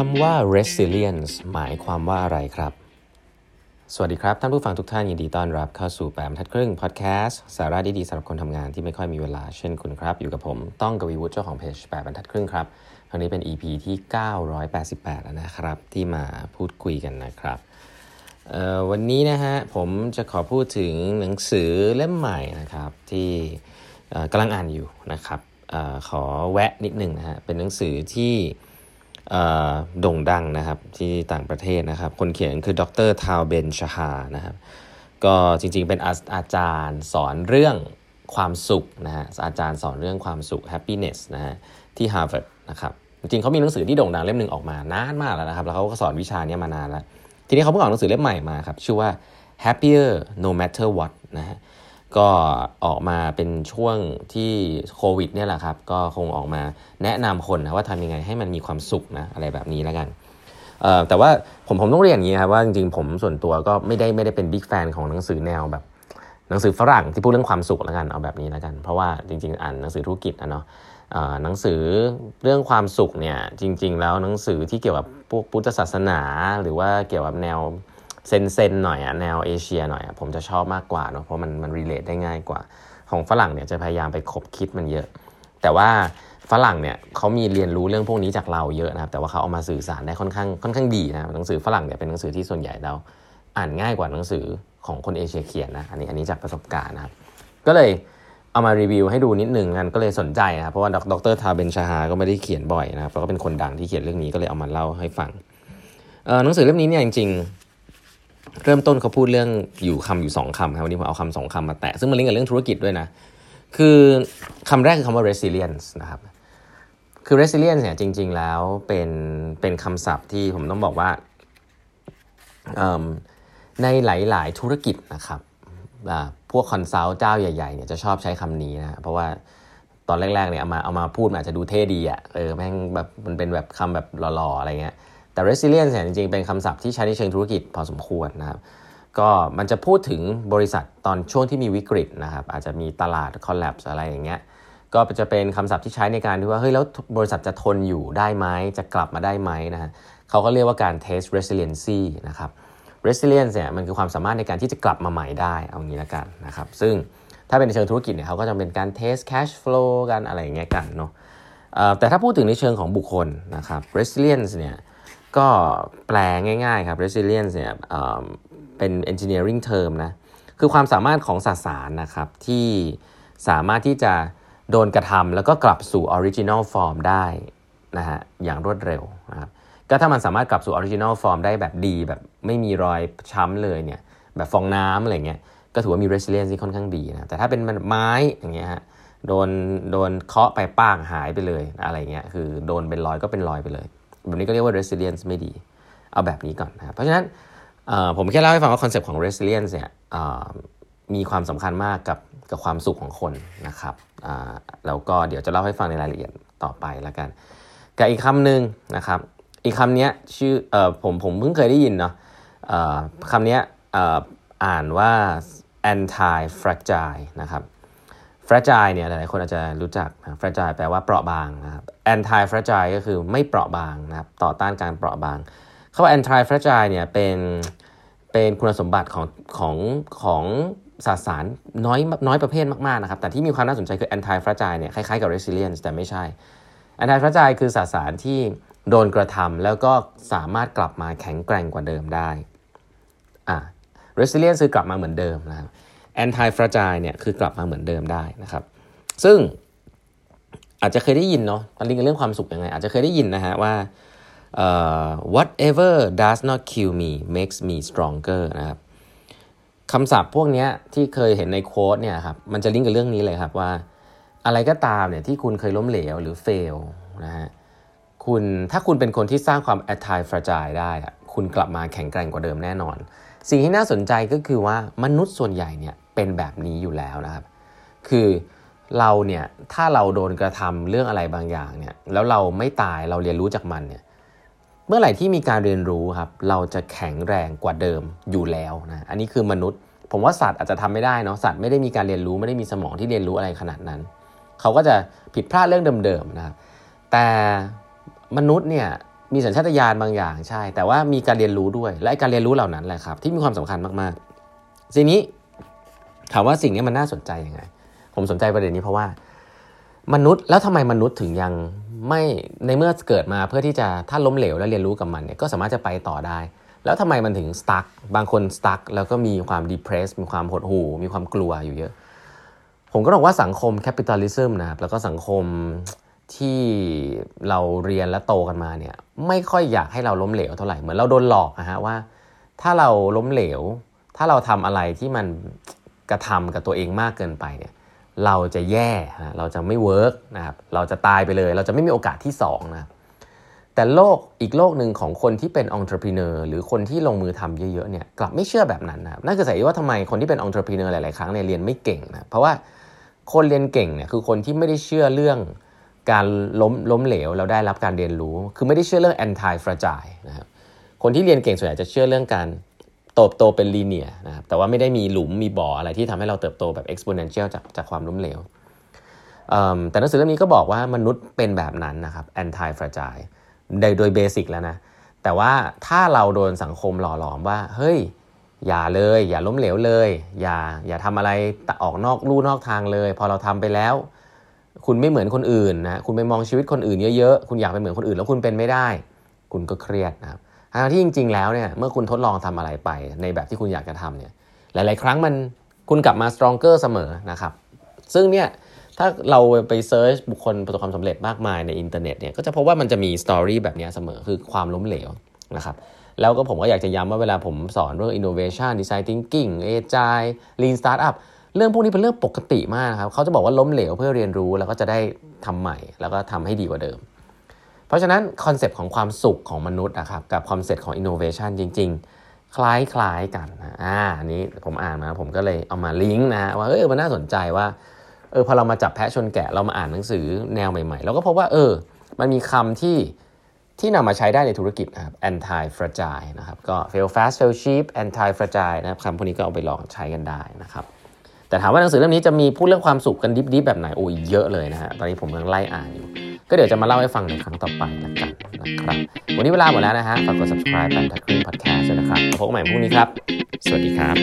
คำว่า resilience หมายความว่าอะไรครับ สวัสดีครับ ท่านผู้ฟังทุกท่านยินดีต้อนรับเข้าสู่แปมทัดครึ่งพอดแคสต์สาระดีๆสำหรับคนทำงานที่ไม่ค่อยมีเวลาเช่นคุณครับ อยู่กับผมต้องกวีวุฒิเจ้าของเพจแปมทัดครึ่งครับครั้งนี้เป็น EP ที่ 988 แล้วนะครับ ที่มาพูดคุยกันนะครับวันนี้นะฮะผมจะขอพูดถึงหนังสือเล่มใหม่นะครับ ที่กำลังอ่านอยู่นะครับอขอแวะนิดหนึ่งนะฮะเป็นหนังสือที่ โด่งดังนะครับที่ต่างประเทศนะครับ คนเขียนคือดรทาวเบนชาฮานะครับก็จริงๆเป็นอาจารย์สอนเรื่องความสุขนะฮะอาจารย์สอนเรื่องความสุข happiness นะฮะที่ Harvard นะครับจริงๆเขามีหนังสือที่โด่งดังเล่มหนึ่งออกมานานมากแล้วนะครับแล้วเขาก็สอนวิชานี้มานานแล้ว ทีนี้เขาเพิ่งออกหนังสือเล่มใหม่มาครับชื่อว่า happier no matter what นะฮะ ก็ออกมาเป็นช่วงที่โควิดเนี่ยแหละครับก็คงออกมาแนะนำคนนะว่าทำยังไงให้มันมีความสุขนะอะไรแบบนี้แล้วกันแต่ว่าผมผมต้องเรียนอย่างนี้ครับว่าจริงๆผมส่วนตัวก็ไม่ได้ไม่ได้เป็นบิ๊กแฟนของหนังสือแนวแบบ หนังสือฝรั่งที่พูดเรื่องความสุขแล้วกันเอาแบบนี้แล้วกัน เพราะว่าจริง ๆ อ่านหนังสือธุรกิจนะเนาะหนังสือเรื่องความสุขเนี่ยจริง ๆ แล้วหนังสือที่เกี่ยวกับพวกพุทธศาสนา หรือว่าเกี่ยวกับแนว เซนเซนหน่อยอะแนวเอเชียหน่อยอะผมจะชอบมากกว่าเนาะเพราะมันมันรีเลทได้ง่ายกว่า ของฝรั่งเนี่ยจะพยายามไปคบคิดมันเยอะ แต่ว่าฝรั่งเนี่ยเขามีเรียนรู้เรื่องพวกนี้จากเราเยอะนะครับ แต่ว่าเขาเอามาสื่อสารได้ค่อนข้างค่อนข้างดีนะหนังสือฝรั่งเนี่ยเป็นหนังสือที่ส่วนใหญ่เราอ่านง่ายกว่าหนังสือของคนเอเชียเขียนนะอันนี้อันนี้จากประสบการณ์นะครับก็เลยเอามารีวิวให้ดูนิดหนึ่งกันก็เลยสนใจนะครับเพราะว่าดรทาเบนชาฮาก็ไม่ได้เขียนบ่อยนะครับเพราะก็เป็นคนดังที่เขียนเรื่องนี้ก็เลยเอามาเล่าให้ฟังหนังสือเล่มนี้เนี่ยจริง เริ่มต้นเขาพูดเรื่องอยู่คำอยู่สองคำครับวันนี้ผมเอาคำสองคำมาแตะซึ่งมันลิงก์กับเรื่องธุรกิจด้วยนะ คือคำแรกคือคำว่า resilience นะครับ คือ resilience เนี่ยจริง ๆ แล้วเป็นเป็นคำศัพท์ที่ผมต้องบอกว่าในหลาย ๆ ธุรกิจนะครับพวก consult เจ้าใหญ่ๆเนี่ยจะชอบใช้คำนี้นะเพราะว่าตอนแรกๆเนี่ยเอามาเอามาพูดมันอาจจะดูเท่ดีอะ่ะเออแม่งแบบมันเป็นแบบคำแบบหล่อๆอะไรเงี้ย แต่ resilience เนี่ยจริงๆ เป็นคำศัพท์ที่ใช้ในเชิงธุรกิจพอสมควรนะครับก็มันจะพูดถึงบริษัทตอนช่วงที่มีวิกฤตนะครับอาจจะมีตลาด collapse อะไรอย่างเงี้ยก็จะเป็นคำศัพท์ที่ใช้ในการที่ว่าเฮ้ยแล้วบริษัทจะทนอยู่ได้ไหมจะกลับมาได้ไหมนะฮะเขาก็เรียกว่าการ test resiliency นะครับ resilience เนี่ยมันคือความสามารถในการที่จะกลับมาใหม่ได้เอางี้ละกันนะครับซึ่งถ้าเป็นในเชิงธุรกิจเนี่ยเขาก็จะเป็นการ test cash flow กันอะไรอย่างเงี้ยกันเนาะแต่ถ้าพูดถึงในเชิงของบุคคลนะครับ resilience เนี่ย ก็แปลง่ายๆครับ resilience เนี่ยเป็น engineering term นะ คือความสามารถของสสารนะครับ ที่สามารถที่จะโดนกระทำแล้วก็กลับสู่ original form ได้นะฮะอย่างรวดเร็วนะครับก็ถ้ามันสามารถกลับสู่ original form ได้แบบดี แบบไม่มีรอยช้ำเลยเนี่ยแบบฟองน้ำอะไรเงี้ยก็ถือว่ามี resilience ที่ค่อนข้างดีนะแต่ถ้าเป็นไม้อย่างเงี้ยฮะโดนโดนเคาะไปป้างหายไปเลยอะไรเงี้ยคือโดนเป็นรอยก็เป็นรอยไปเลย แบบนี้ก็เรียกว่า resilience ไม่ดี เอาแบบนี้ก่อนนะครับเพราะฉะนั้นผมแค่เล่าให้ฟังว่า concept ของ resilience เนี่ยมีความสำคัญมากกับกับความสุขของคนนะครับแล้วก็เดี๋ยวจะเล่าให้ฟังในรายละเอียดต่อไปแล้วกันกับอีกคำหนึ่งนะครับ อีกคำนี้ชื่ออผมผมเพิ่งเคยได้ยินเนาะคำนี้อ่านว่า anti fragile นะครับ fragile เนี่ยหลายๆคนอาจจะรู้จัก fragile แปลว่าเปราะบางนะครับ anti fragile ก็คือไม่เปราะบางนะครับต่อต้านการเปราะบางคำว่า anti fragile เนี่ยเป็นเป็นคุณสมบัติของของของสสารน้อยน้อยประเภทมากๆนะครับแต่ที่มีความน่าสนใจคือ anti fragile เนี่ยคล้ายๆกับ resilience แต่ไม่ใช่ anti fragile คือสาสารที่โดนกระทำแล้วก็สามารถกลับมาแข็งแกร่งกว่าเดิมได้อ่า resilience คือกลับมาเหมือนเดิมนะครับ anti fragile เนี่ยคือกลับมาเหมือนเดิมได้นะครับ ซึ่งอาจจะเคยได้ยินเนาะตอนนี้เรื่องความสุขยังไง อาจจะเคยได้ยินนะฮะว่า uh, whatever does not kill me makes me stronger นะครับคำศัพท์พวกนี้ที่เคยเห็นในโค้ดเนี่ยครับมันจะลิงก์กับเรื่องนี้เลยครับว่า อะไรก็ตามเนี่ยที่คุณเคยล้มเหลวหรือ fail นะฮะคุณถ้าคุณเป็นคนที่สร้างความ anti fragile ได้ คุณกลับมาแข็งแกร่งกว่าเดิมแน่นอน สิ่งที่น่าสนใจก็คือว่ามนุษย์ส่วนใหญ่เนี่ย เป็นแบบนี้อยู่แล้วนะครับ คือเราเนี่ยถ้าเราโดนกระทำเรื่องอะไรบางอย่างเนี่ยแล้วเราไม่ตายเราเรียนรู้จากมันเนี่ยเมื่อไหร่ที่มีการเรียนรู้ครับ เราจะแข็งแรงกว่าเดิมอยู่แล้วนะอันนี้คือมนุษย์ ผมว่าสัตว์อาจจะทำไม่ได้เนาะสัตว์ไม่ได้มีการเรียนรู้ไม่ได้มีสมองที่เรียนรู้อะไรขนาดนั้น เขาก็จะผิดพลาดเรื่องเดิมๆนะครับแต่มนุษย์เนี่ยมีสัญชาตญาณบางอย่างใช่ แต่ว่ามีการเรียนรู้ด้วยและการเรียนรู้เหล่านั้นแหละครับ ที่มีความสำคัญมากๆทีนี้ ถามว่าสิ่งนี้มันน่าสนใจยังไง ผมสนใจประเด็นนี้เพราะว่า มนุษย์แล้วทำไมมนุษย์ถึงยังไม่ในเมื่อเกิดมาเพื่อที่จะถ้าล้มเหลวแล้วเรียนรู้กับมันเนี่ยก็สามารถจะไปต่อได้ แล้วทำไมมันถึง stuck บางคน stuck แล้วก็มีความ depress มีความหดหู่มีความกลัวอยู่เยอะ ผมก็บอกว่าสังคม capitalism นะครับแล้วก็สังคมที่เราเรียนและโตกันมาเนี่ยไม่ค่อยอยากให้เราล้มเหลวเท่าไหร่เหมือนเราโดนหลอกนะฮะว่า ถ้าเราล้มเหลว ถ้าเราทำอะไรที่มัน กระทำกับตัวเองมากเกินไปเนี่ยเราจะแย่เราจะไม่ work นะครับเราจะตายไปเลย เราจะไม่มีโอกาสที่2นะแต่โลกอีกโลกหนึ่งของคนที่เป็นองค์ประกอบหรือคนที่ลงมือทำเยอะๆเนี่ยกลับไม่เชื่อแบบนั้นนะครับนั่นคือสาเหตุว่าทำไมคนที่เป็นองค์ประกอบหลายๆครั้งเนี่ยเรียนไม่เก่งนะเพราะว่าคนเรียนเก่งเนี่ยคือคนที่ไม่ได้เชื่อเรื่องการล้มล้มเหลวแล้วได้รับการเรียนรู้ คือไม่ได้เชื่อเรื่อง anti fragile นะครับคนที่เรียนเก่งส่วนใหญ่จะเชื่อเรื่องการ เติบโตเป็นลีเนียนะครับแต่ว่าไม่ได้มีหลุมมีบ่ออะไรที่ทำให้เราเติบโตแบบ exponential จากจากความล้มเหลวแต่หนังสือเล่มนี้ก็บอกว่ามนุษย์เป็นแบบนั้นนะครับ anti fragile โดยโดยเบสิกแล้วนะ แต่ว่าถ้าเราโดนสังคมหล่อหลอมว่า เฮ้ย อย่าเลย อย่าล้มเหลวเลย อย่าอย่าทำอะไรออกนอกลู่นอกทางเลย พอเราทำไปแล้ว คุณไม่เหมือนคนอื่นนะคุณไปมองชีวิตคนอื่นเยอะๆ คุณอยากเป็นเหมือนคนอื่นแล้วคุณเป็นไม่ได้ คุณก็เครียดนะครับ ทั้งที่จริง ๆ แล้วเนี่ยเมื่อคุณทดลองทำอะไรไป ในแบบที่คุณอยากจะทำเนี่ยหลาย ๆ ครั้งมันคุณกลับมา stronger เสมอนะครับ ซึ่งเนี่ยถ้าเราไป search บุคคลประสบความสำเร็จมากมายในอินเทอร์เน็ตเนี่ยก็จะพบว่ามันจะมี story แบบนี้เสมอคือความล้มเหลวนะครับแล้วก็ผมก็อยากจะย้ำว่าเวลาผมสอนเรื่อง innovation design thinking agile lean startup เรื่องพวกนี้เป็นเรื่องปกติมากครับเขาจะบอกว่าล้มเหลวเพื่อเรียนรู้แล้วก็จะได้ทำใหม่ แล้วก็ทำให้ดีกว่าเดิม เพราะฉะนั้น concept ของความสุขของมนุษย์นะครับกับ concept ของ innovation จริง ๆ คล้ายๆกันนะอ่าอันนี้ผมอ่านมาผมก็เลยเอามาลิงก์นะว่าเออมันน่าสนใจว่าเออพอเรามาจับแพะชนแกะเรามาอ่านหนังสือแนวใหม่ๆเราก็พบว่าเออมันมีคำที่ที่นำมาใช้ได้ในธุรกิจนะครับ anti fragile นะครับก็ fail fast fail cheap anti fragile นะครับคำพวกนี้ก็เอาไปลองใช้กันได้นะครับแต่ถามว่าหนังสือเล่มนี้จะมีพูดเรื่องความสุขกันดิบๆแบบไหนโอ้ยเยอะเลยนะฮะตอนนี้ผมกำลังไล่อ่านอยู่ ก็เดี๋ยวจะมาเล่าให้ฟังในครั้งต่อไปละกันนะครับวันนี้เวลาหมดแล้วนะฮะฝากกด subscribe แบนทักครึ่ง podcast ด้วยนะครับพบกันใหม่พรุ่งนี้ครับ สวัสดีครับ